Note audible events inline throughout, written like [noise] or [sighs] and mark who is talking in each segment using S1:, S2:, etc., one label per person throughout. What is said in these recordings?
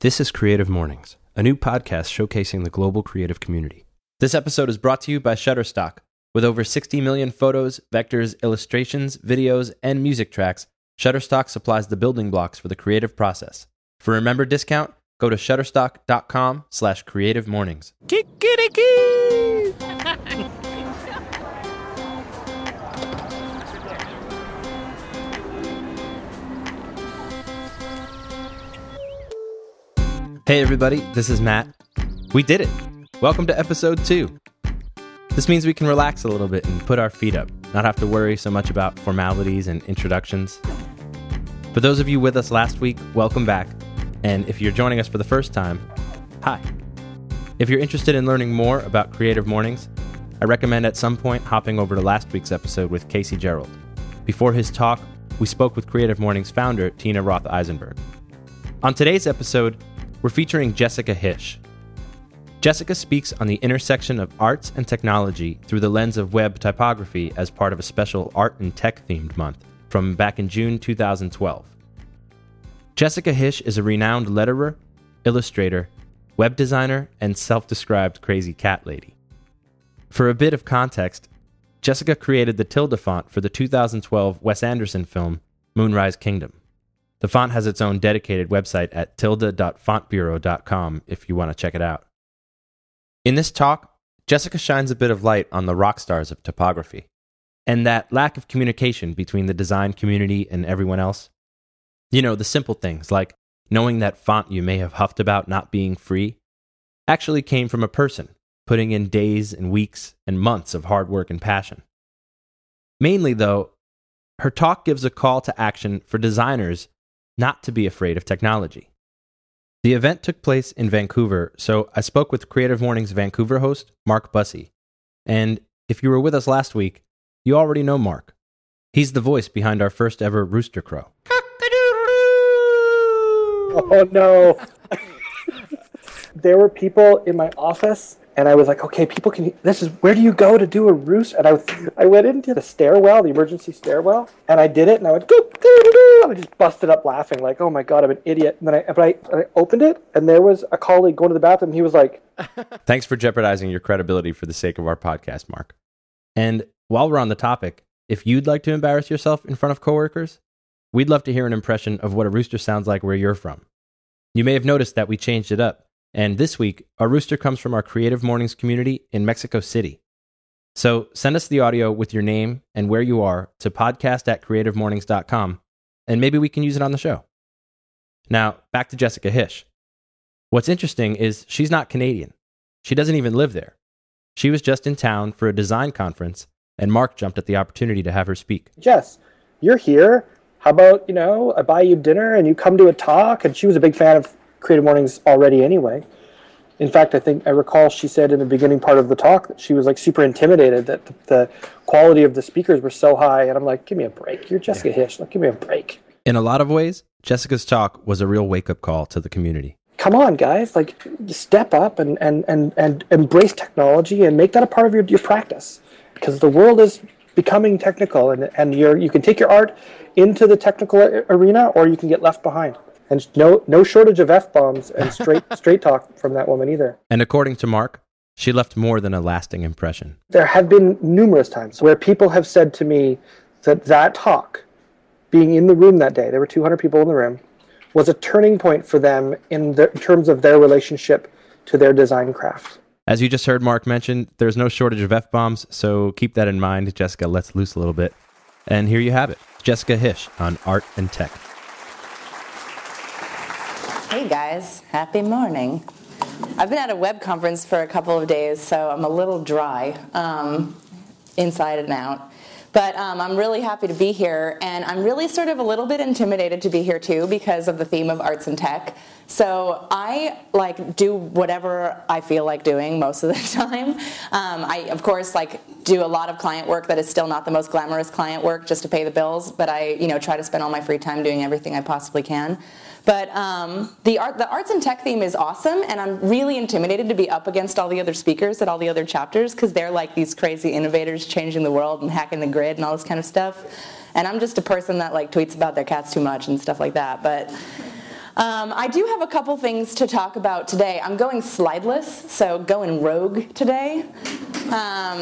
S1: This is Creative Mornings, a new podcast showcasing the global creative community. This episode is brought to you by Shutterstock. With over 60 million photos, vectors, illustrations, videos, and music tracks, Shutterstock supplies the building blocks for the creative process. For a member discount, go to shutterstock.com slash creative mornings. Hey everybody, this is Matt. We did it! Welcome to episode two. This means we can relax a little bit and put our feet up, not have to worry so much about formalities and introductions. For those of you with us last week, welcome back. And if you're joining us for the first time, hi. If you're interested in learning more about Creative Mornings, I recommend at some point hopping over to last week's episode with Casey Gerald. Before his talk, we spoke with Creative Mornings founder Tina Roth Eisenberg. On today's episode, we're featuring Jessica Hische. Jessica speaks on the intersection of arts and technology through the lens of web typography as part of a special art and tech themed month from back in June 2012. Jessica Hische is a renowned letterer, illustrator, web designer, and self described crazy cat lady. For a bit of context, Jessica created the Tilda font for the 2012 Wes Anderson film Moonrise Kingdom. The font has its own dedicated website at tilda.fontbureau.com if you want to check it out. In this talk, Jessica shines a bit of light on the rock stars of typography and that lack of communication between the design community and everyone else. You know, the simple things like knowing that font you may have huffed about not being free actually came from a person putting in days and weeks and months of hard work and passion. Mainly, though, her talk gives a call to action for designers not to be afraid of technology. The event took place in Vancouver, so I spoke with Creative Mornings Vancouver host Mark Busse. And if you were with us last week, you already know Mark. He's the voice behind our first ever Rooster Crow.
S2: Oh no. [laughs] there were people in my office and I was like, okay, people can. This is where do you go to do a roost? And I, [laughs] I went into the stairwell, the emergency stairwell, and I did it, and I went, go, and I just busted up laughing, like, oh my god, I'm an idiot. And then I, but I, I opened it, and there was a colleague going to the bathroom. He was like, [laughs]
S1: Thanks for jeopardizing your credibility for the sake of our podcast, Mark. And while we're on the topic, if you'd like to embarrass yourself in front of coworkers, we'd love to hear an impression of what a rooster sounds like where you're from. You may have noticed that we changed it up and this week, our rooster comes from our Creative Mornings community in Mexico City. So send us the audio with your name and where you are to podcast at creativemornings.com, and maybe we can use it on the show. Now, back to Jessica Hische. What's interesting is she's not Canadian. She doesn't even live there. She was just in town for a design conference, and Mark jumped at the opportunity to have her speak.
S2: Jess, you're here. How about, you know, I buy you dinner and you come to a talk? And she was a big fan of Creative Mornings already anyway. In fact, I think I recall she said in the beginning part of the talk that she was like super intimidated that the, the quality of the speakers were so high. And I'm like, give me a break. You're Jessica yeah. Hische. Like, give me a break.
S1: In a lot of ways, Jessica's talk was a real wake up call to the community.
S2: Come on, guys. Like, step up and, and, and, and embrace technology and make that a part of your, your practice because the world is becoming technical and, and you're, you can take your art into the technical arena or you can get left behind and no no shortage of f bombs and straight [laughs] straight talk from that woman either.
S1: And according to Mark, she left more than a lasting impression.
S2: There have been numerous times where people have said to me that that talk, being in the room that day, there were 200 people in the room, was a turning point for them in, the, in terms of their relationship to their design craft.
S1: As you just heard Mark mention, there's no shortage of F bombs, so keep that in mind. Jessica lets loose a little bit. And here you have it Jessica Hische on art and tech.
S3: Hey guys, happy morning. I've been at a web conference for a couple of days, so I'm a little dry um, inside and out. But um, I'm really happy to be here, and I'm really sort of a little bit intimidated to be here too because of the theme of arts and tech. So I like do whatever I feel like doing most of the [laughs] time. Um, I of course like do a lot of client work that is still not the most glamorous client work just to pay the bills, but I you know try to spend all my free time doing everything I possibly can. But um, the, art, the arts and tech theme is awesome, and I'm really intimidated to be up against all the other speakers at all the other chapters because they're like these crazy innovators changing the world and hacking the grid and all this kind of stuff. And I'm just a person that like tweets about their cats too much and stuff like that. But Um, I do have a couple things to talk about today. I'm going slideless, so going rogue today. Um,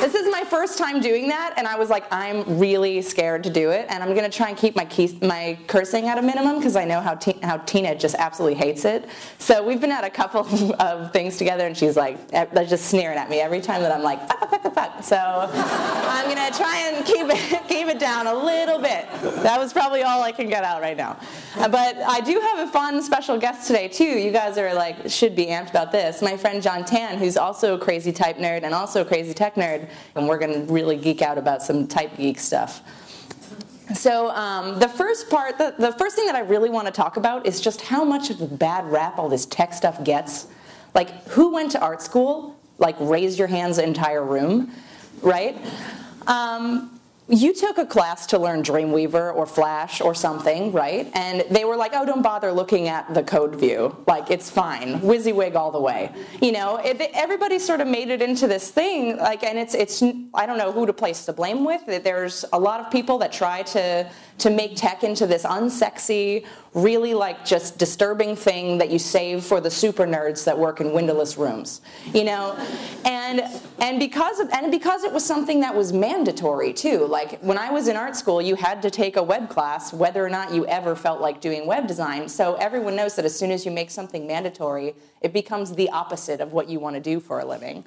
S3: this is my first time doing that, and I was like, I'm really scared to do it, and I'm gonna try and keep my my cursing at a minimum because I know how te- how Tina just absolutely hates it. So we've been at a couple [laughs] of things together, and she's like, eh, just sneering at me every time that I'm like, fuck, fuck, fuck, fuck. So I'm gonna try and keep it [laughs] keep it down a little bit. That was probably all I can get out right now. But I do have a fun special guest today too. You guys are like should be amped about this. My friend Jon Tan, who's also a crazy type nerd and also a crazy tech nerd, and we're to really geek out about some type geek stuff. So um, the first part, the, the first thing that I really want to talk about is just how much of a bad rap all this tech stuff gets. Like, who went to art school? Like, raise your hands, entire room, right? Um, you took a class to learn Dreamweaver or Flash or something, right? And they were like, oh, don't bother looking at the code view. Like, it's fine. WYSIWYG all the way. You know, it, everybody sort of made it into this thing, like, and it's, it's, I don't know who to place the blame with. There's a lot of people that try to, to make tech into this unsexy, really like just disturbing thing that you save for the super nerds that work in windowless rooms you know? And and because of and because it was something that was mandatory too. Like when i was in art school you had to take a web class whether or not you ever felt like doing web design. So everyone knows that as soon as you make something mandatory it becomes the opposite of what you want to do for a living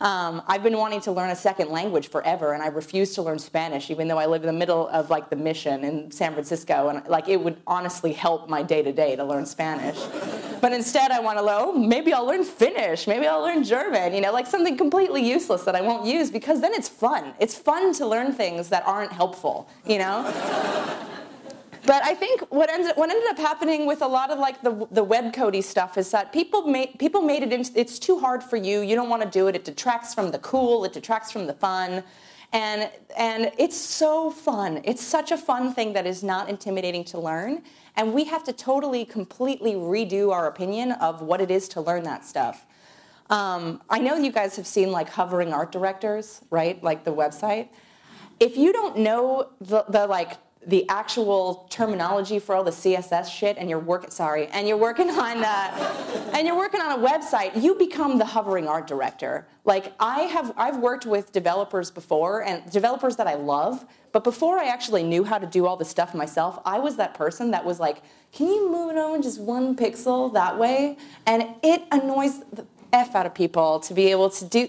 S3: um, I've been wanting to learn a second language forever, and I refuse to learn Spanish, even though I live in the middle of like the mission in San Francisco, and like it would honestly help my day to day to learn Spanish. but instead, I want to learn. Oh, maybe I'll learn Finnish. Maybe I'll learn German. You know, like something completely useless that I won't use because then it's fun. It's fun to learn things that aren't helpful. You know. But I think what ended, what ended up happening with a lot of like the, the web codey stuff is that people made, people made it, into, it's too hard for you, you don't want to do it, it detracts from the cool, it detracts from the fun. And, and it's so fun. It's such a fun thing that is not intimidating to learn. And we have to totally, completely redo our opinion of what it is to learn that stuff. Um, I know you guys have seen like hovering art directors, right? Like the website. If you don't know the, the like the actual terminology for all the css shit and you're working sorry and you're working on uh, and you're working on a website you become the hovering art director. Like i have i've worked with developers before and developers that i love but before i actually knew how to do all the stuff myself i was that person that was like can you move it over just one pixel that way? And it annoys the f out of people to be able to do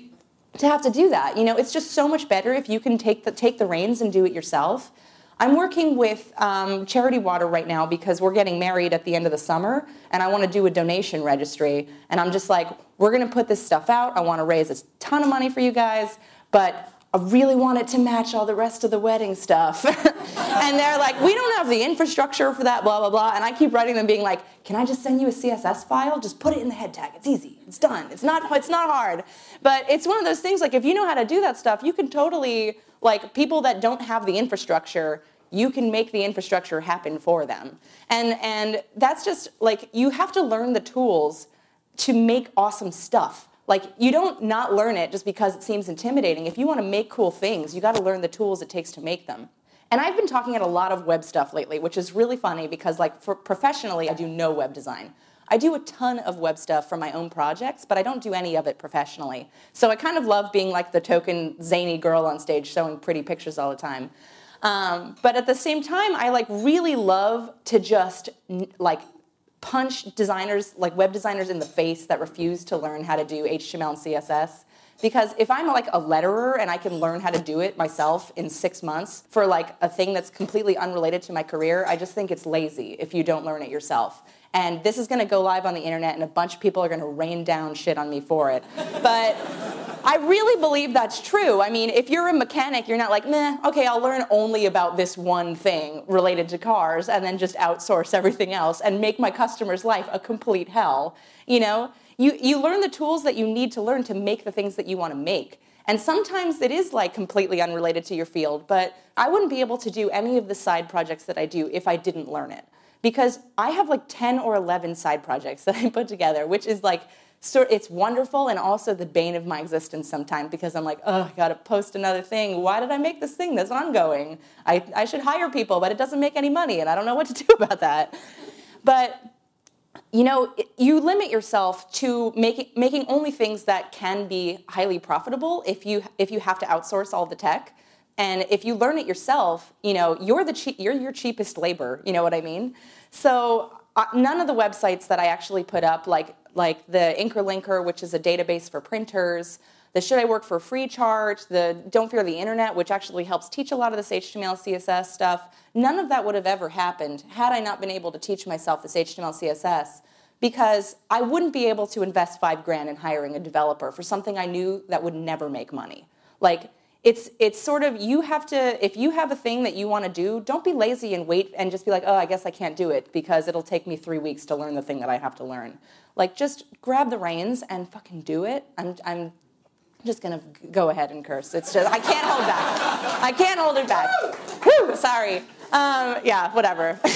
S3: to have to do that. You know it's just so much better if you can take the take the reins and do it yourself I'm working with um, Charity Water right now because we're getting married at the end of the summer, and I want to do a donation registry. And I'm just like, we're going to put this stuff out. I want to raise a ton of money for you guys, but I really want it to match all the rest of the wedding stuff. [laughs] and they're like, we don't have the infrastructure for that, blah, blah, blah. And I keep writing them being like, can I just send you a CSS file? Just put it in the head tag. It's easy. It's done. It's not, it's not hard. But it's one of those things like if you know how to do that stuff, you can totally like people that don't have the infrastructure you can make the infrastructure happen for them and and that's just like you have to learn the tools to make awesome stuff like you don't not learn it just because it seems intimidating if you want to make cool things you got to learn the tools it takes to make them and i've been talking at a lot of web stuff lately which is really funny because like for professionally i do no web design I do a ton of web stuff for my own projects, but I don't do any of it professionally. So I kind of love being like the token zany girl on stage showing pretty pictures all the time. Um, but at the same time, I like really love to just like punch designers, like web designers, in the face that refuse to learn how to do HTML and CSS. Because if I'm like a letterer and I can learn how to do it myself in six months for like a thing that's completely unrelated to my career, I just think it's lazy if you don't learn it yourself and this is to go live on the internet and a bunch of people are to rain down shit on me for it but i really believe that's true. I mean if you're a mechanic you're not like meh okay i'll learn only about this one thing related to cars and then just outsource everything else and make my customer's life a complete hell you know? You, you learn the tools that you need to learn to make the things that you want to make. And sometimes it is like completely unrelated to your field but i wouldn't be able to do any of the side projects that i do if i didn't learn it. Because I have like 10 or 11 side projects that I put together, which is like, it's wonderful and also the bane of my existence sometimes because I'm like, oh, I gotta post another thing. Why did I make this thing that's ongoing? I, I should hire people, but it doesn't make any money and I don't know what to [laughs] do about that. But you know, you limit yourself to making making only things that can be highly profitable if you if you have to outsource all the tech. And if you learn it yourself, you know, you're the che- you're your cheapest labor. You know what I mean? So uh, none of the websites that I actually put up, like like the Inkerlinker, which is a database for printers, the Should I Work for Free chart, the Don't Fear the Internet, which actually helps teach a lot of this HTML, CSS stuff, none of that would have ever happened had I not been able to teach myself this HTML, CSS because I wouldn't be able to invest five grand in hiring a developer for something I knew that would never make money. Like, it's it's sort of you have to if you have a thing that you want to do don't be lazy and wait and just be like oh i guess i can't do it because it'll take me three weeks to learn the thing that i have to learn. Like just grab the reins and fucking do it. I'm, I'm just gonna go ahead and curse. It's just i can't hold back. I can't hold it back. Whew, sorry. Um, yeah whatever. [laughs]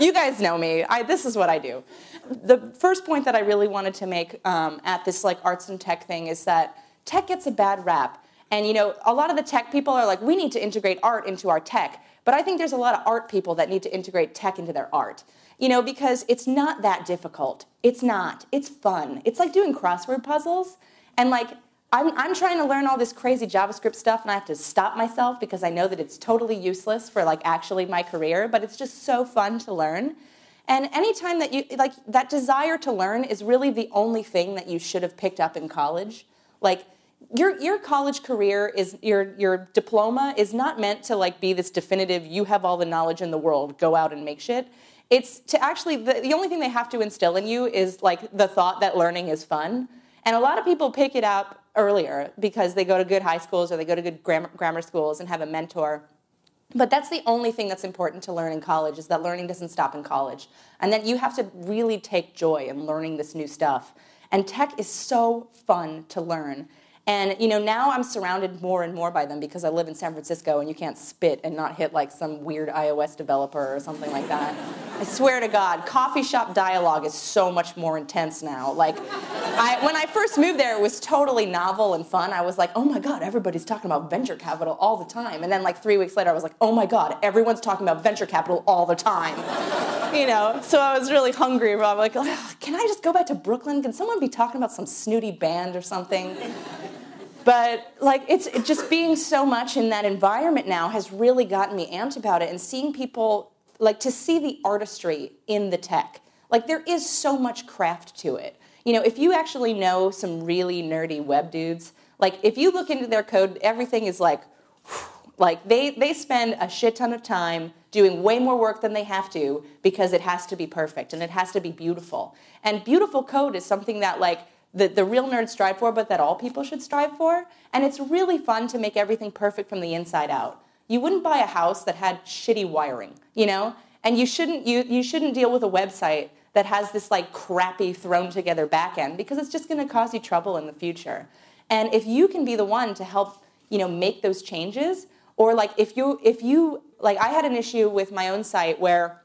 S3: You guys know me. I, this is what i do. The first point that i really wanted to make um, at this like arts and tech thing is that tech gets a bad rap and you know, a lot of the tech people are like, we need to integrate art into our tech. But I think there's a lot of art people that need to integrate tech into their art. You know, because it's not that difficult. It's not. It's fun. It's like doing crossword puzzles. And like, I'm, I'm trying to learn all this crazy JavaScript stuff and I have to stop myself because I know that it's totally useless for like actually my career, but it's just so fun to learn. And anytime that you, like, that desire to learn is really the only thing that you should have picked up in college. Like, your your college career is your your diploma is not meant to like be this definitive you have all the knowledge in the world go out and make shit. It's to actually the, the only thing they have to instill in you is like the thought that learning is fun. And a lot of people pick it up earlier because they go to good high schools or they go to good grammar, grammar schools and have a mentor. But that's the only thing that's important to learn in college is that learning doesn't stop in college and that you have to really take joy in learning this new stuff. And tech is so fun to learn and you know, now I'm surrounded more and more by them because I live in San Francisco and you can't spit and not hit like some weird iOS developer or something like that. I swear to God, coffee shop dialogue is so much more intense now. Like, I, when I first moved there, it was totally novel and fun. I was like, oh my God, everybody's talking about venture capital all the time. And then like three weeks later, I was like, oh my God, everyone's talking about venture capital all the time. you know, so I was really hungry. I'm like, can I just go back to Brooklyn? Can someone be talking about some snooty band or something? But like it's it just being so much in that environment now has really gotten me amped about it and seeing people like to see the artistry in the tech. Like there is so much craft to it. You know, if you actually know some really nerdy web dudes, like if you look into their code, everything is like [sighs] like they they spend a shit ton of time doing way more work than they have to because it has to be perfect and it has to be beautiful. And beautiful code is something that like that the real nerds strive for, but that all people should strive for. And it's really fun to make everything perfect from the inside out. You wouldn't buy a house that had shitty wiring, you know? And you shouldn't, you, you shouldn't deal with a website that has this like crappy thrown together backend because it's just going to cause you trouble in the future. And if you can be the one to help, you know, make those changes, or like if you if you like I had an issue with my own site where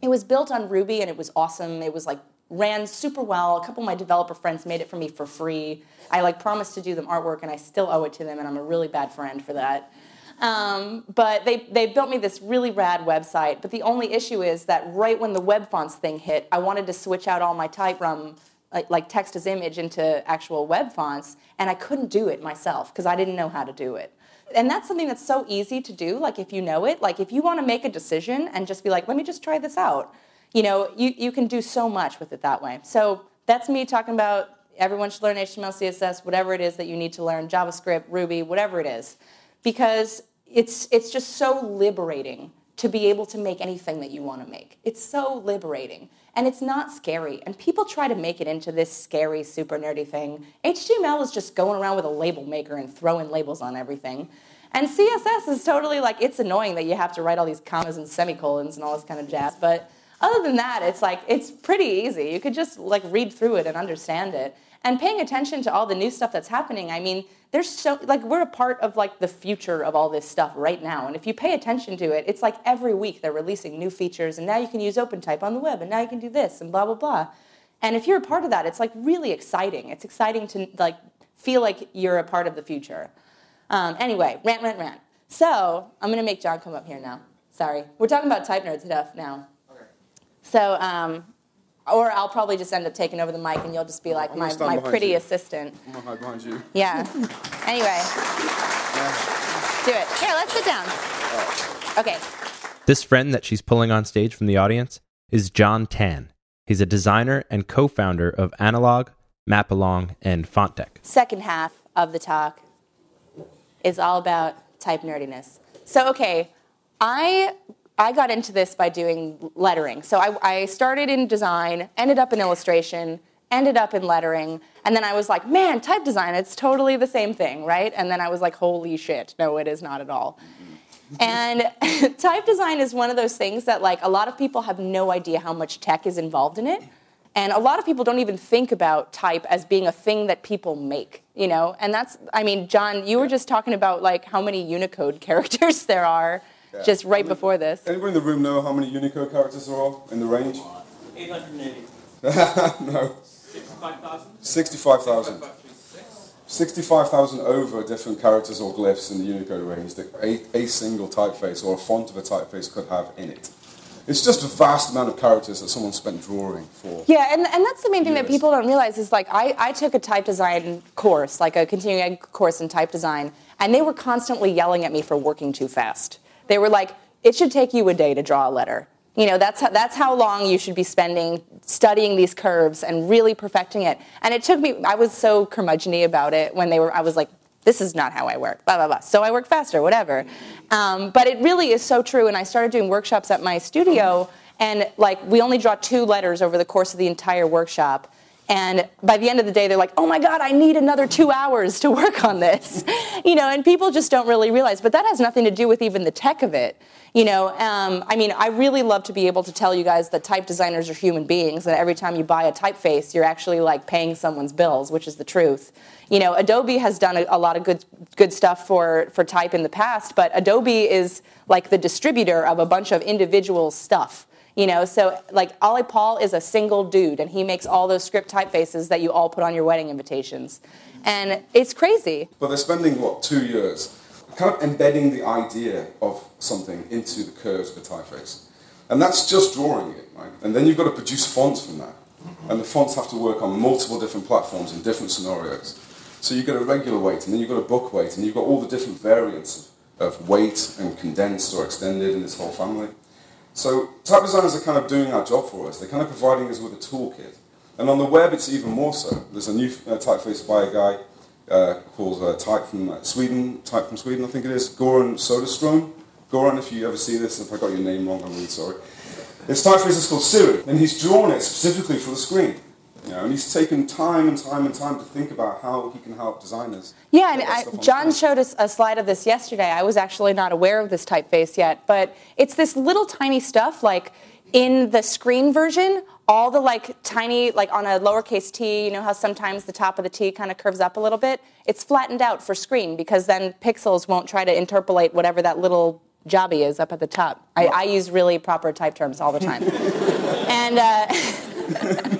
S3: it was built on Ruby and it was awesome. It was like ran super well. A couple of my developer friends made it for me for free. I like promised to do them artwork, and I still owe it to them, and I'm a really bad friend for that. Um, but they, they built me this really rad website. But the only issue is that right when the web fonts thing hit, I wanted to switch out all my type like, like text as image into actual web fonts, and I couldn't do it myself because I didn't know how to do it. And that's something that's so easy to do, like if you know it. Like if you want to make a decision and just be like, let me just try this out you know, you, you can do so much with it that way. So that's me talking about everyone should learn HTML, CSS, whatever it is that you need to learn, JavaScript, Ruby, whatever it is. Because it's, it's just so liberating to be able to make anything that you want to make. It's so liberating. And it's not scary. And people try to make it into this scary, super nerdy thing. HTML is just going around with a label maker and throwing labels on everything. And CSS is totally like, it's annoying that you have to write all these commas and semicolons and all this kind of jazz. But other than that, it's like it's pretty easy. You could just like read through it and understand it. And paying attention to all the new stuff that's happening, I mean, there's so like we're a part of like the future of all this stuff right now. And if you pay attention to it, it's like every week they're releasing new features and now you can use OpenType on the web and now you can do this and blah blah blah. And if you're a part of that, it's like really exciting. It's exciting to like feel like you're a part of the future. Um, anyway, rant, rant, rant. So I'm gonna make Jon come up here now. Sorry, we're talking about type nerd stuff now. Okay. So, um, or I'll probably just end up taking over the mic, and you'll just be like my, my pretty
S4: you.
S3: assistant.
S4: I'm gonna hide behind you.
S3: Yeah. [laughs] anyway, do it. Here, let's sit down. Okay.
S1: This friend that she's pulling on stage from the audience is Jon Tan. He's a designer and co founder of Analog, Mapalong, and Fontdeck.
S3: Second half of the talk is all about type nerdiness. So, okay, I I got into this by doing lettering. So I, I, started in design, ended up in illustration, ended up in lettering, and then I was like, man, type design, it's totally the same thing, right? And then I was like, holy shit, no, it is not at all. and [laughs] type design is one of those things that like a lot of people have no idea how much tech is involved in it. And a lot of people don't even think about type as being a thing that people make, you know? And that's, I mean, Jon, you were just talking about like how many Unicode [laughs] characters there are yeah. just right before this.
S4: Anybody in the room know how many Unicode characters there are in the range?
S5: 880. [laughs]
S4: no.
S5: 65,000?
S4: 65,000. 65,000 over different characters or glyphs in the Unicode range that a, a single typeface or a font of a typeface could have in it. It's just a vast amount of characters that someone spent drawing for.
S3: Yeah, and, and that's the main thing that people don't realize is like I, I took a type design course, like a continuing ed course in type design, and they were constantly yelling at me for working too fast. They were like, it should take you a day to draw a letter. You know, that's how, that's how long you should be spending studying these curves and really perfecting it. And it took me, I was so curmudgeony about it when they were, I was like, this is not how I work, blah, blah, blah. So I work faster, whatever. Um, but it really is so true. And I started doing workshops at my studio, and like, we only draw two letters over the course of the entire workshop. And by the end of the day, they're like, oh my God, I need another two hours to work on this. [laughs] you know, and people just don't really realize. But that has nothing to do with even the tech of it. You know, um, I mean, I really love to be able to tell you guys that type designers are human beings, and every time you buy a typeface, you're actually like paying someone's bills, which is the truth. You know, Adobe has done a, a lot of good good stuff for for type in the past, but Adobe is like the distributor of a bunch of individual stuff. You know, so like Ale Paul is a single dude, and he makes all those script typefaces that you all put on your wedding invitations, and it's crazy.
S4: But they're spending what two years, kind of embedding the idea of something into the curves of a typeface, and that's just drawing it, right? And then you've got to produce fonts from that, and the fonts have to work on multiple different platforms in different scenarios. So you've got a regular weight, and then you've got a book weight, and you've got all the different variants of weight and condensed or extended in this whole family. So type designers are kind of doing our job for us. They're kind of providing us with a toolkit. And on the web, it's even more so. There's a new uh, typeface by a guy uh, called uh, Type from uh, Sweden, Type from Sweden, I think it is, Goran Soderstrom. Goran, if you ever see this, if I got your name wrong, I'm really sorry. His typeface is called Siri, and he's drawn it specifically for the screen. You know, and he's taken time and time and time to think about how he can help designers.
S3: Yeah, and I, Jon showed us a slide of this yesterday. I was actually not aware of this typeface yet, but it's this little tiny stuff like in the screen version, all the like tiny, like on a lowercase t, you know how sometimes the top of the t kind of curves up a little bit? It's flattened out for screen because then pixels won't try to interpolate whatever that little jobby is up at the top. I, I use really proper type terms all the time. [laughs] and uh, [laughs]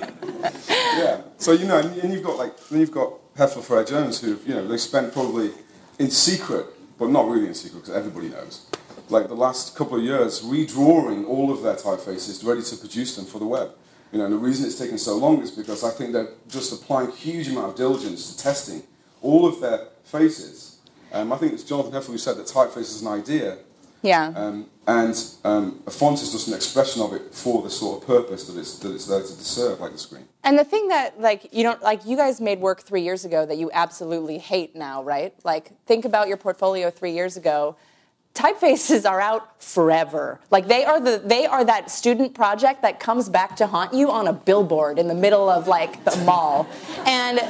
S4: yeah. So you know, and you've got like then you've got Frere-Jones, who you know they spent probably in secret, but not really in secret because everybody knows. Like the last couple of years, redrawing all of their typefaces ready to produce them for the web. You know, and the reason it's taken so long is because I think they're just applying huge amount of diligence to testing all of their faces. Um, I think it's Jonathan Hoefler who said that typeface is an idea,
S3: yeah.
S4: Um, and um, a font is just an expression of it for the sort of purpose that it's, that it's there to serve, like the screen.
S3: And the thing that, like, you don't, like, you guys made work three years ago that you absolutely hate now, right? Like, think about your portfolio three years ago. Typefaces are out forever. Like they are the they are that student project that comes back to haunt you on a billboard in the middle of like the mall. And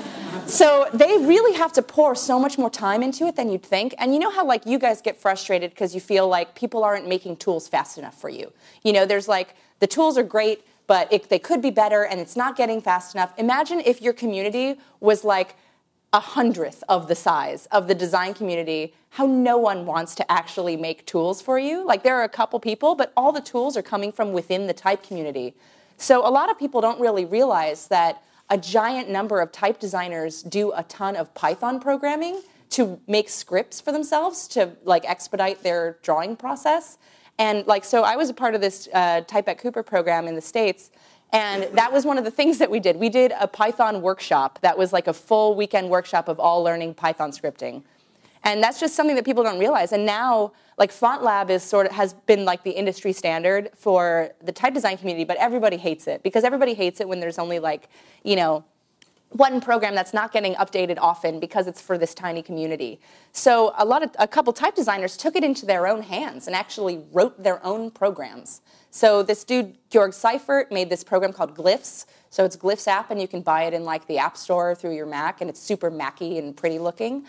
S3: so they really have to pour so much more time into it than you'd think. And you know how like you guys get frustrated because you feel like people aren't making tools fast enough for you. You know, there's like the tools are great, but it, they could be better and it's not getting fast enough. Imagine if your community was like a hundredth of the size of the design community, how no one wants to actually make tools for you. Like there are a couple people, but all the tools are coming from within the type community. So a lot of people don't really realize that a giant number of type designers do a ton of Python programming to make scripts for themselves to like expedite their drawing process. And like so I was a part of this uh, type at Cooper program in the States and that was one of the things that we did. We did a Python workshop that was like a full weekend workshop of all learning Python scripting. And that's just something that people don't realize. And now, like FontLab is sort of has been like the industry standard for the type design community, but everybody hates it because everybody hates it when there's only like, you know, one program that's not getting updated often because it's for this tiny community. So a lot of a couple type designers took it into their own hands and actually wrote their own programs. So this dude Georg Seifert made this program called Glyphs. So it's Glyphs app, and you can buy it in like the App Store through your Mac, and it's super Macy and pretty looking.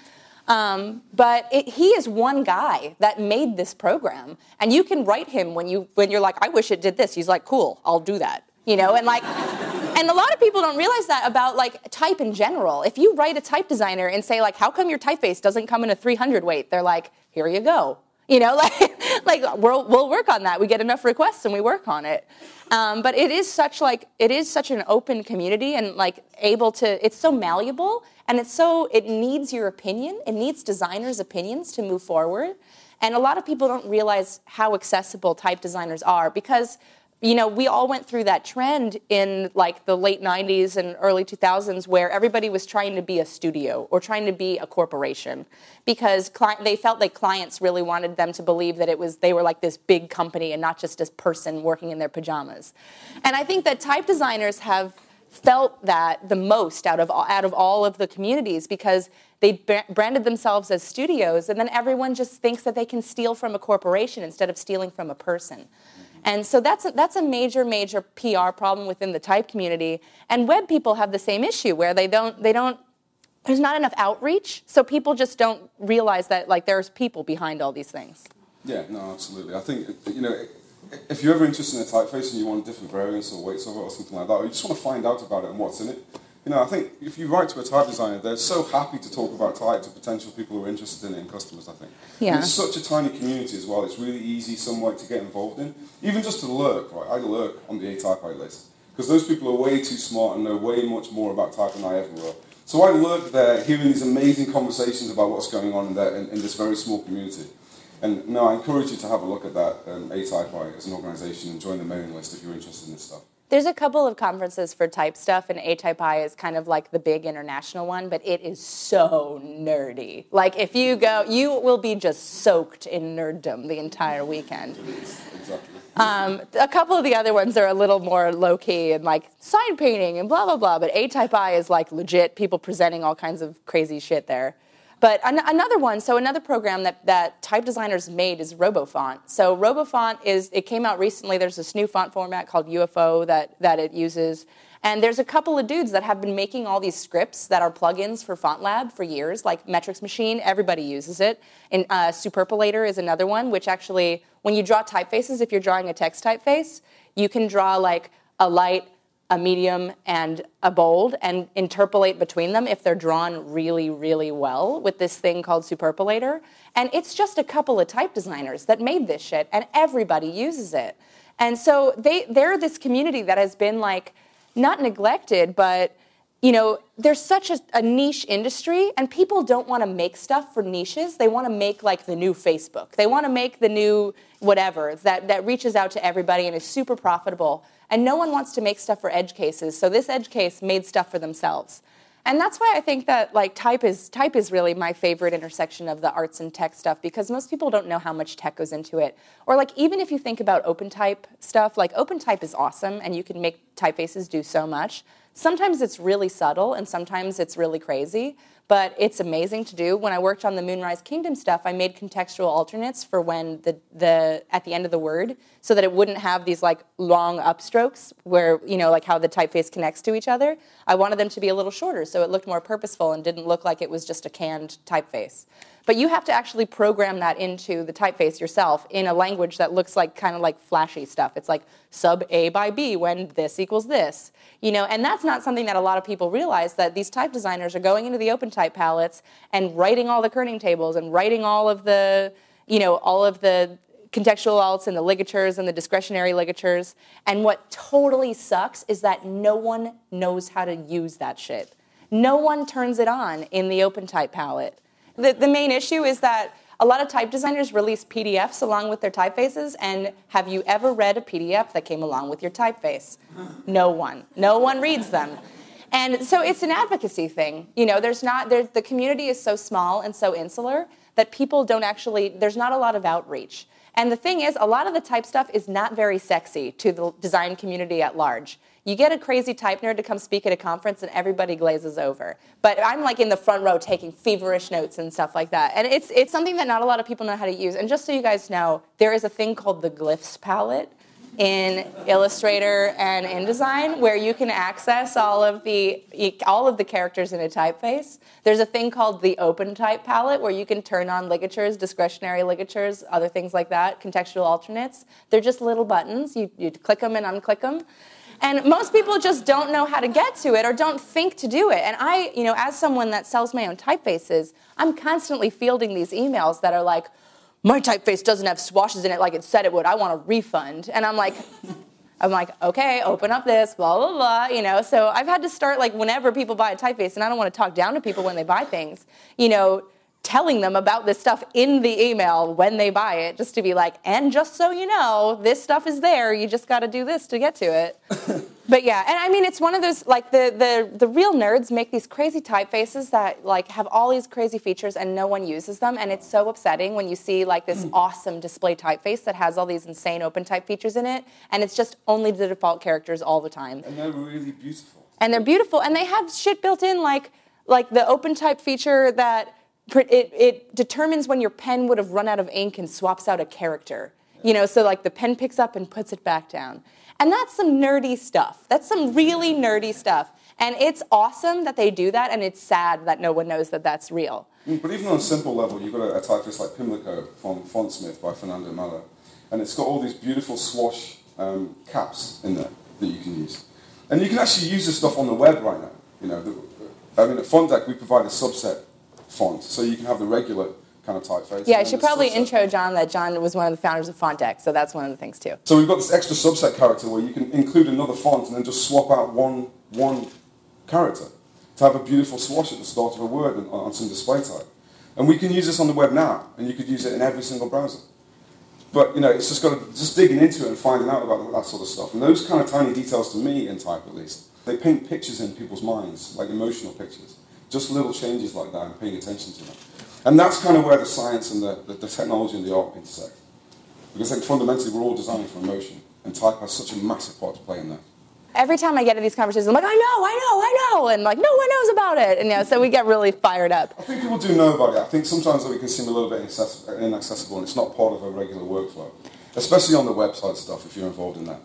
S3: Um, but it, he is one guy that made this program, and you can write him when you when you're like, I wish it did this. He's like, cool, I'll do that. You know, and like. and a lot of people don't realize that about like type in general. If you write a type designer and say like, "How come your typeface doesn't come in a 300 weight?" They're like, "Here you go." You know, [laughs] like, [laughs] like we'll, we'll work on that. We get enough requests and we work on it. Um, but it is such like it is such an open community and like able to. It's so malleable and it's so it needs your opinion. It needs designers' opinions to move forward. And a lot of people don't realize how accessible type designers are because you know, we all went through that trend in like the late 90s and early 2000s where everybody was trying to be a studio or trying to be a corporation because cli- they felt like clients really wanted them to believe that it was they were like this big company and not just a person working in their pajamas. And I think that type designers have felt that the most out of all, out of all of the communities because they branded themselves as studios and then everyone just thinks that they can steal from a corporation instead of stealing from a person. And so that's a, that's a major, major PR problem within the type community. And web people have the same issue where they don't, they don't, there's not enough outreach, so people just don't realize that like there's people behind all these things.
S4: Yeah, no, absolutely. I think you know if you're ever interested in a typeface and you want different variants or weights of it or something like that, or you just want to find out about it and what's in it, you know, I think if you write to a type designer, they're so happy to talk about type to potential people who are interested in it and customers, I think.
S3: Yeah.
S4: it's such a tiny community as well. It's really easy somewhat to get involved in. Even just to lurk, right? I lurk on the A-type list. Because those people are way too smart and know way much more about type than I ever will. So I lurk there hearing these amazing conversations about what's going on in, there, in, in this very small community. And no, I encourage you to have a look at that um, A-type as an organization and join the mailing list if you're interested in this stuff.
S3: There's a couple of conferences for type stuff, and ATypI is kind of like the big international one, but it is so nerdy. Like, if you go, you will be just soaked in nerddom the entire weekend. Um, a couple of the other ones are a little more low key and like sign painting and blah, blah, blah, but ATypI is like legit people presenting all kinds of crazy shit there. But an- another one, so another program that, that type designers made is RoboFont. So RoboFont is, it came out recently. There's this new font format called UFO that, that it uses. And there's a couple of dudes that have been making all these scripts that are plugins for FontLab for years, like Metrics Machine. Everybody uses it. And uh, Superpolator is another one, which actually, when you draw typefaces, if you're drawing a text typeface, you can draw like a light, a medium and a bold and interpolate between them if they're drawn really, really well with this thing called Superpolator. And it's just a couple of type designers that made this shit, and everybody uses it. And so they, they're this community that has been like not neglected, but you know, there's such a, a, niche industry, and people don't want to make stuff for niches. They want to make like the new Facebook. They want to make the new whatever that, that reaches out to everybody and is super profitable. And no one wants to make stuff for edge cases. So this edge case made stuff for themselves. And that's why I think that like type is type is really my favorite intersection of the arts and tech stuff because most people don't know how much tech goes into it. Or like even if you think about open type stuff, like open type is awesome and you can make typefaces do so much. Sometimes it's really subtle and sometimes it's really crazy. But it's amazing to do. When I worked on the Moonrise Kingdom stuff, I made contextual alternates for when the, the at the end of the word, so that it wouldn't have these like long upstrokes where you know like how the typeface connects to each other. I wanted them to be a little shorter, so it looked more purposeful and didn't look like it was just a canned typeface. But you have to actually program that into the typeface yourself in a language that looks like kind of like flashy stuff. It's like sub A by B when this equals this. You know, and that's not something that a lot of people realize that these type designers are going into the OpenType palettes and writing all the kerning tables and writing all of the, you know, all of the contextual alts and the ligatures and the discretionary ligatures. And what totally sucks is that no one knows how to use that shit. No one turns it on in the OpenType palette. The, the main issue is that a lot of type designers release PDFs along with their typefaces, and have you ever read a PDF that came along with your typeface? No one. No one reads them. And so it's an advocacy thing. You know, there's not, there's, the community is so small and so insular that people don't actually, there's not a lot of outreach. And the thing is, a lot of the type stuff is not very sexy to the design community at large. You get a crazy type nerd to come speak at a conference and everybody glazes over. But I'm like in the front row taking feverish notes and stuff like that. And it's, it's something that not a lot of people know how to use. And just so you guys know, there is a thing called the glyphs palette in Illustrator and InDesign where you can access all of the all of the characters in a typeface. There's a thing called the Open Type palette where you can turn on ligatures, discretionary ligatures, other things like that, contextual alternates. They're just little buttons. You, you click them and unclick them. And most people just don't know how to get to it or don't think to do it. And I, you know, as someone that sells my own typefaces, I'm constantly fielding these emails that are like, my typeface doesn't have swashes in it like it said it would. I want a refund. And I'm like, [laughs] I'm like, okay, open up this, blah, blah, blah, you know. So I've had to start like whenever people buy a typeface, and I don't want to talk down to people when they buy things, you know, telling them about this stuff in the email when they buy it, just to be like, and just so you know, this stuff is there. You just got to do this to get to it. [laughs] but yeah, and I mean, it's one of those like the the the real nerds make these crazy typefaces that like have all these crazy features and no one uses them, and it's so upsetting when you see like this mm. awesome display typeface that has all these insane open type features in it, and it's just only the default characters all the time.
S4: And they're really beautiful.
S3: And they're beautiful, and they have shit built in like like the open type feature that it, it determines when your pen would have run out of ink and swaps out a character. You know, so like the pen picks up and puts it back down. And that's some nerdy stuff. That's some really nerdy stuff. And it's awesome that they do that, and it's sad that no one knows that that's real.
S4: Mm, But even on a simple level, you've got a, a typeface like Pimlico from Fontsmith by Fernando Mello, and it's got all these beautiful swash um, caps in there that you can use. And you can actually use this stuff on the web right now. You know, the, I mean, at Fontdeck we provide a subset font, so you can have the regular kind of typeface.
S3: Yeah, I should probably
S4: subset.
S3: intro Jon that Jon was one of the founders of Fontex, so that's one of the things too.
S4: So we've got this extra subset character where you can include another font and then just swap out one one character to have a beautiful swash at the start of a word on, on some display type. And we can use this on the web now, and you could use it in every single browser. But you know, it's just got to just digging into it and finding out about that sort of stuff. And those kind of tiny details, to me, in type at least, they paint pictures in people's minds, like emotional pictures. Just little changes like that, and paying attention to them. And that's kind of where the science and the, the, the technology and the art intersect. Because think fundamentally we're all designing for emotion, and type has such a massive part to play in that.
S3: Every time I get to these conversations, I'm like, I know, I know, I know, and like, no one knows about it, and you know, so we get really fired up.
S4: I think people do know about it. I think sometimes we can seem a little bit inaccessible and it's not part of a regular workflow, especially on the website stuff if you're involved in that.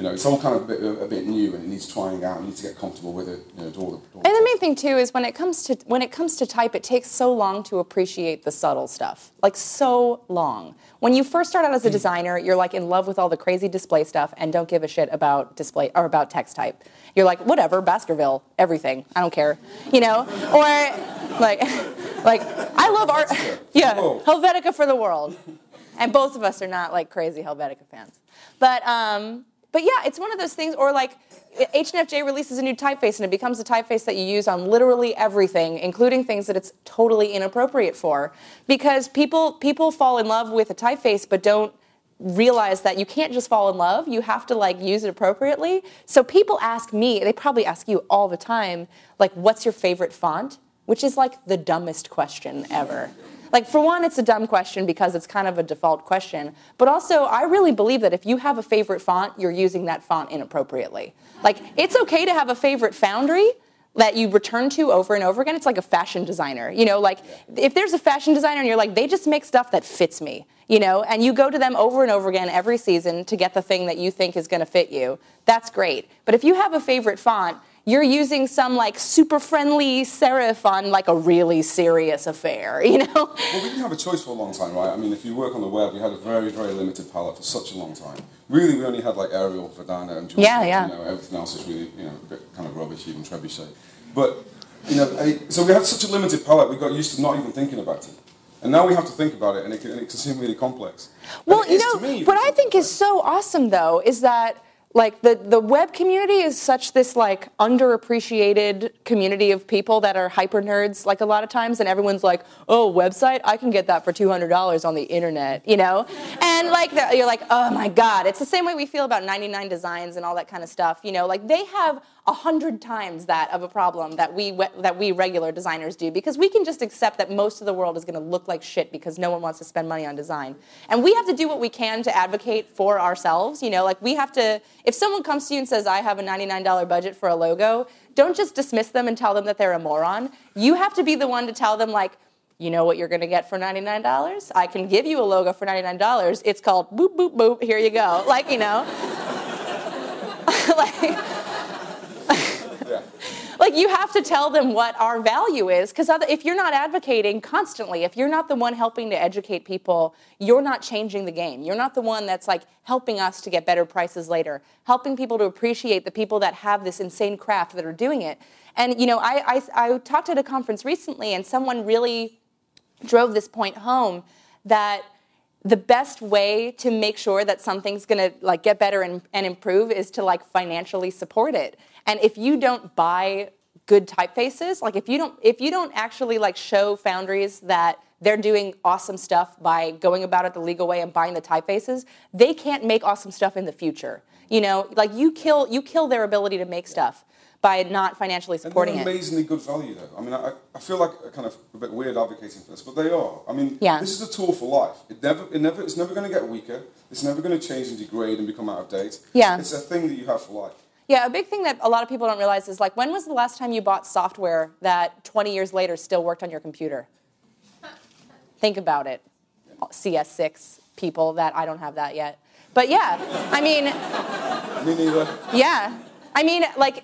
S4: You know, it's all kind of a bit, a bit new and it needs trying out. You need to get comfortable with it. You know, do all the, do all
S3: And the main thing too is when it comes to when it comes to type, it takes so long to appreciate the subtle stuff. Like so long. When you first start out as a designer, you're like in love with all the crazy display stuff and don't give a shit about display or about text type. You're like, whatever, Baskerville, everything. I don't care. You know? Or like [laughs] like I love art [laughs] Yeah. Helvetica for the world. And both of us are not like crazy Helvetica fans. But um but yeah, it's one of those things or like H&FJ releases a new typeface and it becomes a typeface that you use on literally everything, including things that it's totally inappropriate for. Because people people fall in love with a typeface but don't realize that you can't just fall in love you have to like use it appropriately. So people ask me they probably ask you all the time like what's your favorite font? Which is like the dumbest question ever like for one it's a dumb question because it's kind of a default question but also i really believe that if you have a favorite font you're using that font inappropriately like it's okay to have a favorite foundry that you return to over and over again. It's like a fashion designer. You know, like if there's a fashion designer and you're like, they just make stuff that fits me, you know, and you go to them over and over again every season to get the thing that you think is going to fit you, that's great. But if you have a favorite font, you're using some like super friendly serif on like a really serious affair, [laughs] you know?
S4: Well, we didn't have a choice for a long time, right? I mean, if you work on the web, we had a very, very limited palette for such a long time. Really, we only had like Arial, Verdana, and.
S3: Yeah, yeah.
S4: You know, everything else is really, you know, a bit kind of rubbish, even trebuchet. But, you know, I- so we had such a limited palette, we got used to not even thinking about it. And now we have to think about it, and it can, and it can seem really complex.
S3: Well, you know,
S4: me,
S3: what I think is so awesome though is that like the, the web community is such this like underappreciated community of people that are hyper nerds like a lot of times and everyone's like oh website? I can get that for $200 on the internet you know? And like you're like oh my god. It's the same way we feel about 99 designs and all that kind of stuff you know? Like they have a hundred times that of a problem that we that we regular designers do because we can just accept that most of the world is going to look like shit because no one wants to spend money on design. And we have to do what we can to advocate for ourselves you know like we have to if someone comes to you and says i have a $99 budget for a logo don't just dismiss them and tell them that they're a moron. You have to be the one to tell them like you know what you're going to get for $99 i can give you a logo for $99 it's called boop boop boop here you go. Like you know? [laughs] Like. Like you have to tell them what our value is because if you're not advocating constantly if you're not the one helping to educate people you're not changing the game. You're not the one that's like helping us to get better prices later helping people to appreciate the people that have this insane craft that are doing it. And you know i, I, I talked at a conference recently and someone really drove this point home that the best way to make sure that something's going to like get better and, and improve is to like financially support it and if you don't buy good typefaces like if you don't if you don't actually like show foundries that they're doing awesome stuff by going about it the legal way and buying the typefaces they can't make awesome stuff in the future you know like you kill you kill their ability to make stuff by not financially
S4: And
S3: supporting
S4: they're
S3: it
S4: amazingly good value, though. I mean, I, I feel like a kind of a bit weird advocating for this, but they are. I mean,
S3: Yeah.
S4: this is a tool for life. It never, it never, it's never going to get weaker. It's never going to change and degrade and become out of date.
S3: Yeah.
S4: It's a thing that you have for life.
S3: Yeah, a big thing that a lot of people don't realize is like, when was the last time you bought software that 20 years later still worked on your computer? [laughs] Think about it. CS6 people that I don't have that yet. But yeah, I mean, [laughs]
S4: Me neither.
S3: yeah. I mean, like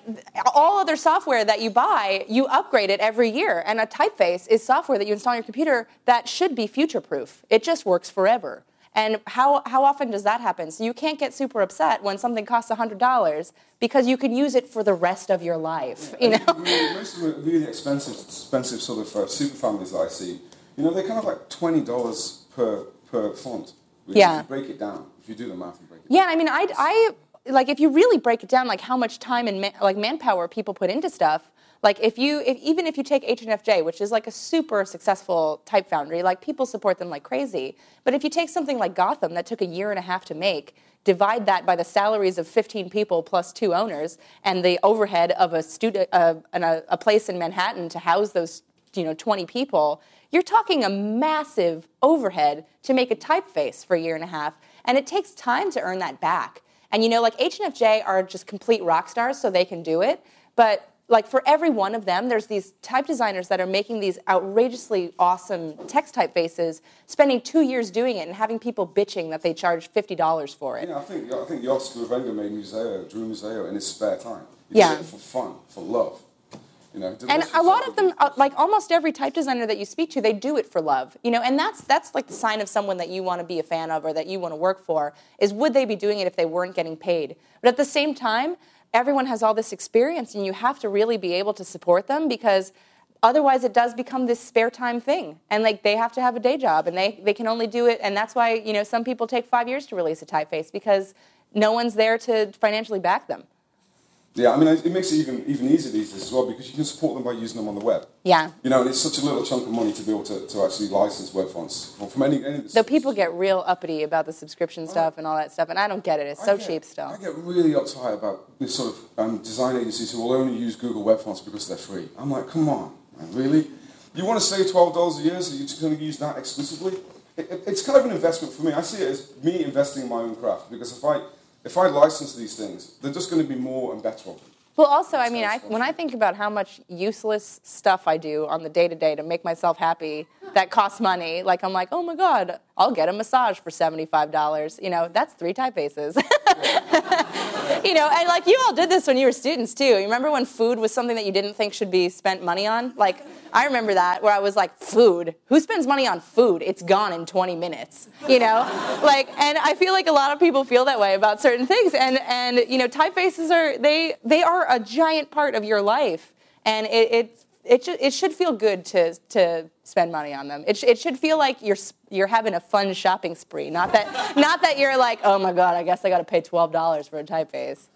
S3: all other software that you buy, you upgrade it every year. And a typeface is software that you install on your computer that should be future proof. It just works forever. And how, how often does that happen? So you can't get super upset when something costs $100 because you can use it for the rest of your life. You know?
S4: really, most of the really expensive, expensive sort of uh, super families that I see, you know, they're kind of like twenty dollars per per font.
S3: Yeah.
S4: If you break it down, if you do the math and break it
S3: Yeah,
S4: down.
S3: I mean, I, I like if you really break it down, like how much time and man, like manpower people put into stuff. Like if you, if, even if you take H and FJ, which is like a super successful type foundry, like people support them like crazy. But if you take something like Gotham that took a year and a half to make, divide that by the salaries of 15 people plus two owners, and the overhead of a studio, uh, a, a place in Manhattan to house those, you know, 20 people, you're talking a massive overhead to make a typeface for a year and a half, and it takes time to earn that back. And you know, like H and FJ are just complete rock stars, so they can do it. But like for every one of them, there's these type designers that are making these outrageously awesome text typefaces, spending two years doing it, and having people bitching that they charge fifty dollars for it.
S4: Yeah, I think I think Jos Buivenga made Museo, drew Museo in his spare time. He
S3: Yeah.
S4: for fun, for love. You know,
S3: and a lot of them uh, like almost every type designer that you speak to they do it for love you know and that's that's like the sign of someone that you want to be a fan of or that you want to work for is would they be doing it if they weren't getting paid but at the same time everyone has all this experience and you have to really be able to support them because otherwise it does become this spare time thing. And like they have to have a day job and they, they can only do it and that's why you know some people take five years to release a typeface because no one's there to financially back them
S4: Yeah, I mean, it makes it even even easier these days as well because you can support them by using them on the web.
S3: yeah
S4: You know, and it's such a little chunk of money to be able to, to actually license web fonts from, from any, any
S3: Though people get real uppity about the subscription stuff and all that stuff, and I don't get it. It's so
S4: get-
S3: cheap still.
S4: I get really uptight about this sort of um, design agencies who will only use Google Web Fonts because they're free. I'm like, come on, man, really? You want to save twelve dollars a year, so you're just going to use that exclusively? It, it- it's kind of an investment for me. I see it as me investing in my own craft because if I if I license these things, they're just going to be more and better of them.
S3: Well, also, I mean, I, when I think about how much useless stuff I do on the day to day to make myself happy that costs money, like I'm like, oh my God, I'll get a massage for $75. You know, that's three typefaces. [laughs] you know, and like you all did this when you were students too. You remember when food was something that you didn't think should be spent money on? Like, I remember that where I was like, food? Who spends money on food? It's gone in 20 minutes. You know? like, and I feel like a lot of people feel that way about certain things. And, and you know, typefaces are, they, they are a giant part of your life. And it, it, should, it should feel good to, to spend money on them. It, sh- it should feel like you're, you're having a fun shopping spree. Not that, not that you're like, oh my God, I guess I got to pay $12 for a typeface.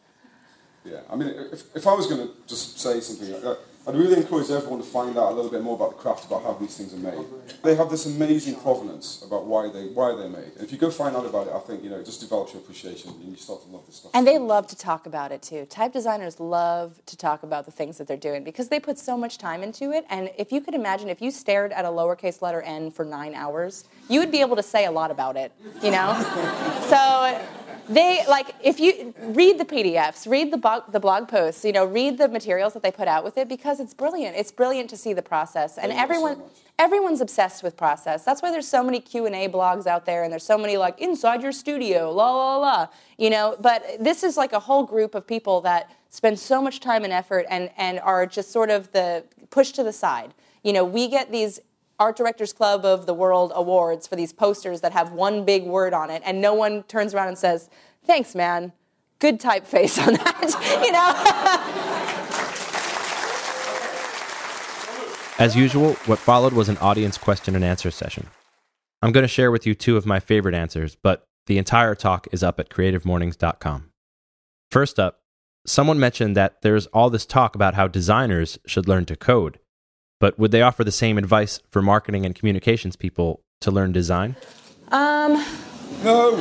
S4: Yeah, I mean, if, if I was going to just say something, uh, I'd really encourage everyone to find out a little bit more about the craft, about how these things are made. They have this amazing provenance about why they why they're made. And if you go find out about it, I think you know it just develops your appreciation and you start to love this stuff.
S3: And they love to talk about it too. Type designers love to talk about the things that they're doing because they put so much time into it. And if you could imagine, if you stared at a lowercase letter n for nine hours, you would be able to say a lot about it, you know? [laughs] so they like if you read the PDFs, read the blog, the blog posts, you know, read the materials that they put out with it because it's brilliant. It's brilliant to see the process, and everyone
S4: so
S3: everyone's obsessed with process. That's why there's so many Q and A blogs out there, and there's so many like inside your studio, la la la, you know. But this is like a whole group of people that spend so much time and effort and and are just sort of the pushed to the side. You know, we get these Art Directors Club of the World awards for these posters that have one big word on it, and no one turns around and says, Thanks, man. Good typeface on that, [laughs] you know?
S1: As usual, what followed was an audience question and answer session. I'm going to share with you two of my favorite answers, but the entire talk is up at creativemornings.com. First up, someone mentioned that there's all this talk about how designers should learn to code. But would they offer the same advice for marketing and communications people to learn design?
S3: Um,
S4: no. [laughs]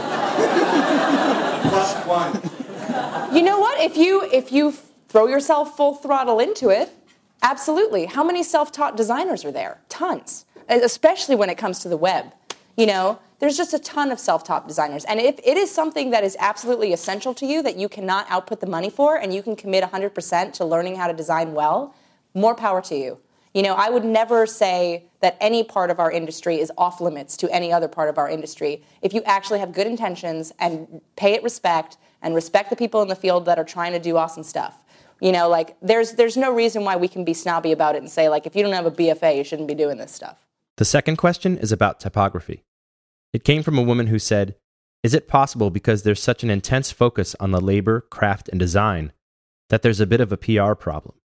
S4: Why?
S3: you know what? If you if you throw yourself full throttle into it, absolutely. How many self-taught designers are there? Tons. Especially when it comes to the web. You know, there's just a ton of self-taught designers. And if it is something that is absolutely essential to you that you cannot output the money for and you can commit 100% to learning how to design well, more power to you. You know, I would never say that any part of our industry is off limits to any other part of our industry. If you actually have good intentions and pay it respect and respect the people in the field that are trying to do awesome stuff. You know, like there's there's no reason why we can be snobby about it and say like if you don't have a BFA, you shouldn't be doing this stuff.
S1: The second question is about typography. It came from a woman who said, "Is it possible because there's such an intense focus on the labor, craft, and design that there's a bit of a PR problem?"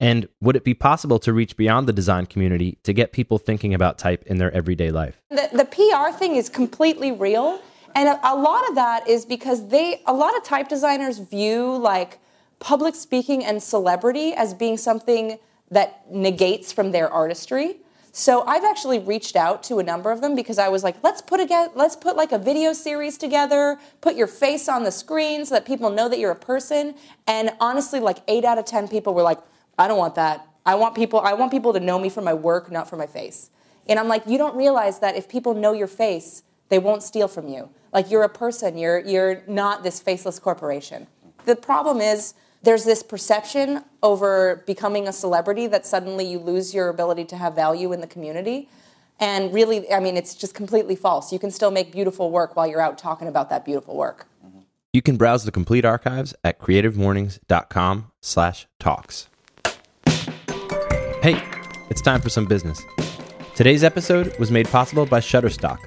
S1: And would it be possible to reach beyond the design community to get people thinking about type in their everyday life?
S3: The, the PR thing is completely real. And a, a lot of that is because they, a lot of type designers view like public speaking and celebrity as being something that negates from their artistry. So I've actually reached out to a number of them because I was like, let's put a, let's put like a video series together, put your face on the screen so that people know that you're a person. And honestly, like eight out of ten people were like, I don't want that. I want people I want people to know me for my work, not for my face. And I'm like, you don't realize that if people know your face, they won't steal from you. Like you're a person, you're you're not this faceless corporation. The problem is there's this perception over becoming a celebrity that suddenly you lose your ability to have value in the community. And really, I mean, it's just completely false. You can still make beautiful work while you're out talking about that beautiful work.
S1: You can browse the complete archives at creativemornings.com slash talks. Hey, it's time for some business. Today's episode was made possible by Shutterstock,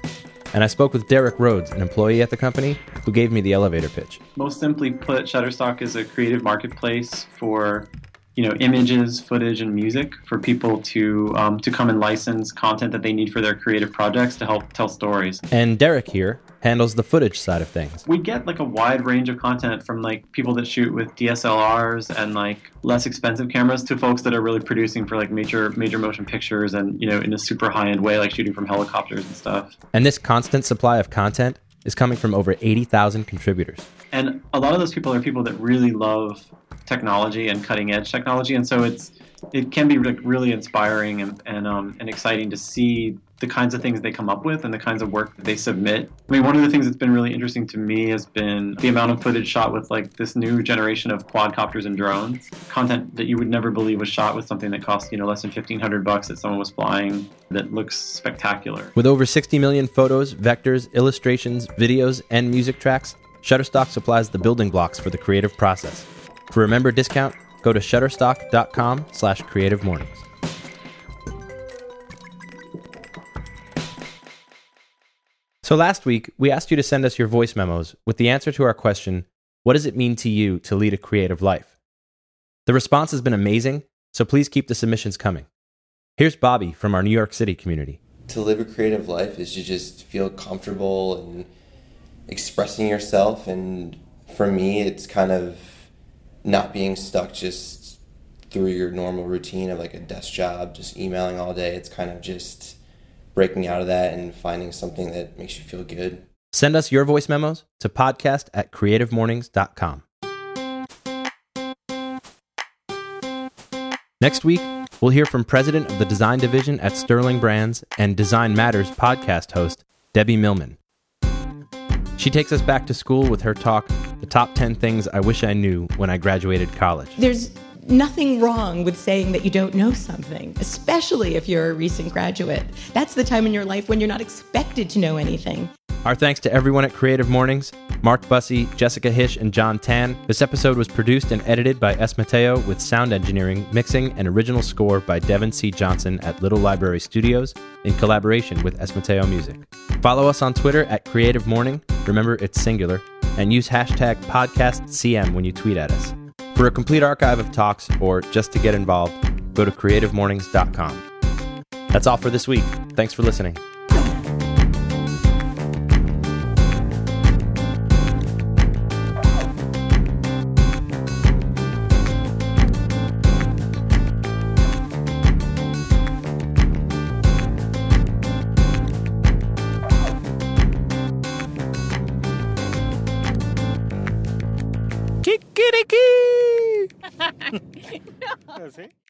S1: and I spoke with Derek Rhodes, an employee at the company, who gave me the elevator pitch.
S6: Most simply put, Shutterstock is a creative marketplace for you know images, footage, and music for people to um, to come and license content that they need for their creative projects to help tell stories.
S1: And Derek here handles the footage side of things.
S6: We get like a wide range of content from like people that shoot with DSLRs and like less expensive cameras to folks that are really producing for like major major motion pictures and you know in a super high end way like shooting from helicopters and stuff.
S1: And this constant supply of content is coming from over 80,000 contributors.
S6: And a lot of those people are people that really love technology and cutting edge technology and so it's it can be like really inspiring and and, um, and exciting to see the kinds of things they come up with and the kinds of work that they submit. I mean, one of the things that's been really interesting to me has been the amount of footage shot with like this new generation of quadcopters and drones. Content that you would never believe was shot with something that cost, you know, less than 1500 bucks that someone was flying that looks spectacular.
S1: With over 60 million photos, vectors, illustrations, videos, and music tracks, Shutterstock supplies the building blocks for the creative process. For a member discount, go to shutterstock.com slash creative mornings. So last week, we asked you to send us your voice memos with the answer to our question, what does it mean to you to lead a creative life? The response has been amazing, so please keep the submissions coming. Here's Bobby from our New York City community.
S7: To live a creative life is to just feel comfortable and expressing yourself. And for me, it's kind of not being stuck just through your normal routine of like a desk job, just emailing all day. It's kind of just breaking out of that and finding something that makes you feel good.
S1: Send us your voice memos to podcast at creativemornings.com. Next week, we'll hear from President of the Design Division at Sterling Brands and Design Matters podcast host, Debbie Millman. She takes us back to school with her talk, The Top 10 Things I Wish I Knew When I Graduated College.
S8: There's nothing wrong with saying that you don't know something, especially if you're a recent graduate. That's the time in your life when you're not expected to know anything.
S1: Our thanks to everyone at Creative Mornings Mark Busse, Jessica Hische, and Jon Tan. This episode was produced and edited by S. Mateo with sound engineering, mixing, and original score by Devin C. Johnson at Little Library Studios in collaboration with S. Mateo Music. Follow us on Twitter at Creative Morning. Remember, it's singular. And use hashtag PodcastCM when you tweet at us. For a complete archive of talks or just to get involved, go to creativemornings.com. That's all for this week. Thanks for listening. [laughs] Kikiriki!
S9: no.